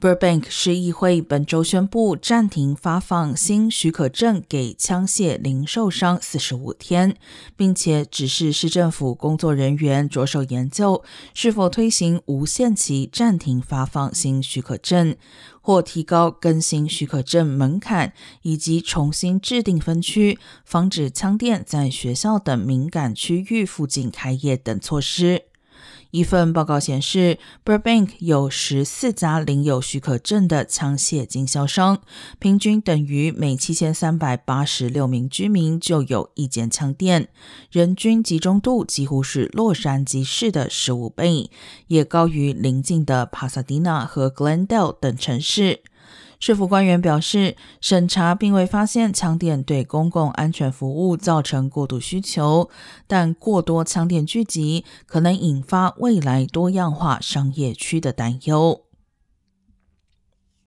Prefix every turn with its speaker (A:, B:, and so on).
A: Burbank 市议会本周宣布暂停发放新许可证给枪械零售商四十五天，并且指示市政府工作人员着手研究是否推行无限期暂停发放新许可证，或提高更新许可证门槛，以及重新制定分区，防止枪店在学校等敏感区域附近开业等措施。一份报告显示，Burbank 有十四家领有许可证的枪械经销商，平均等于每七千三百八十六名居民就有一间枪店，人均集中度几乎是洛杉矶市的十五倍，也高于邻近的帕萨迪纳和 Glendale 等城市。市府官员表示，审查并未发现枪店对公共安全服务造成过度需求，但过多枪店聚集可能引发未来多样化商业区的担忧。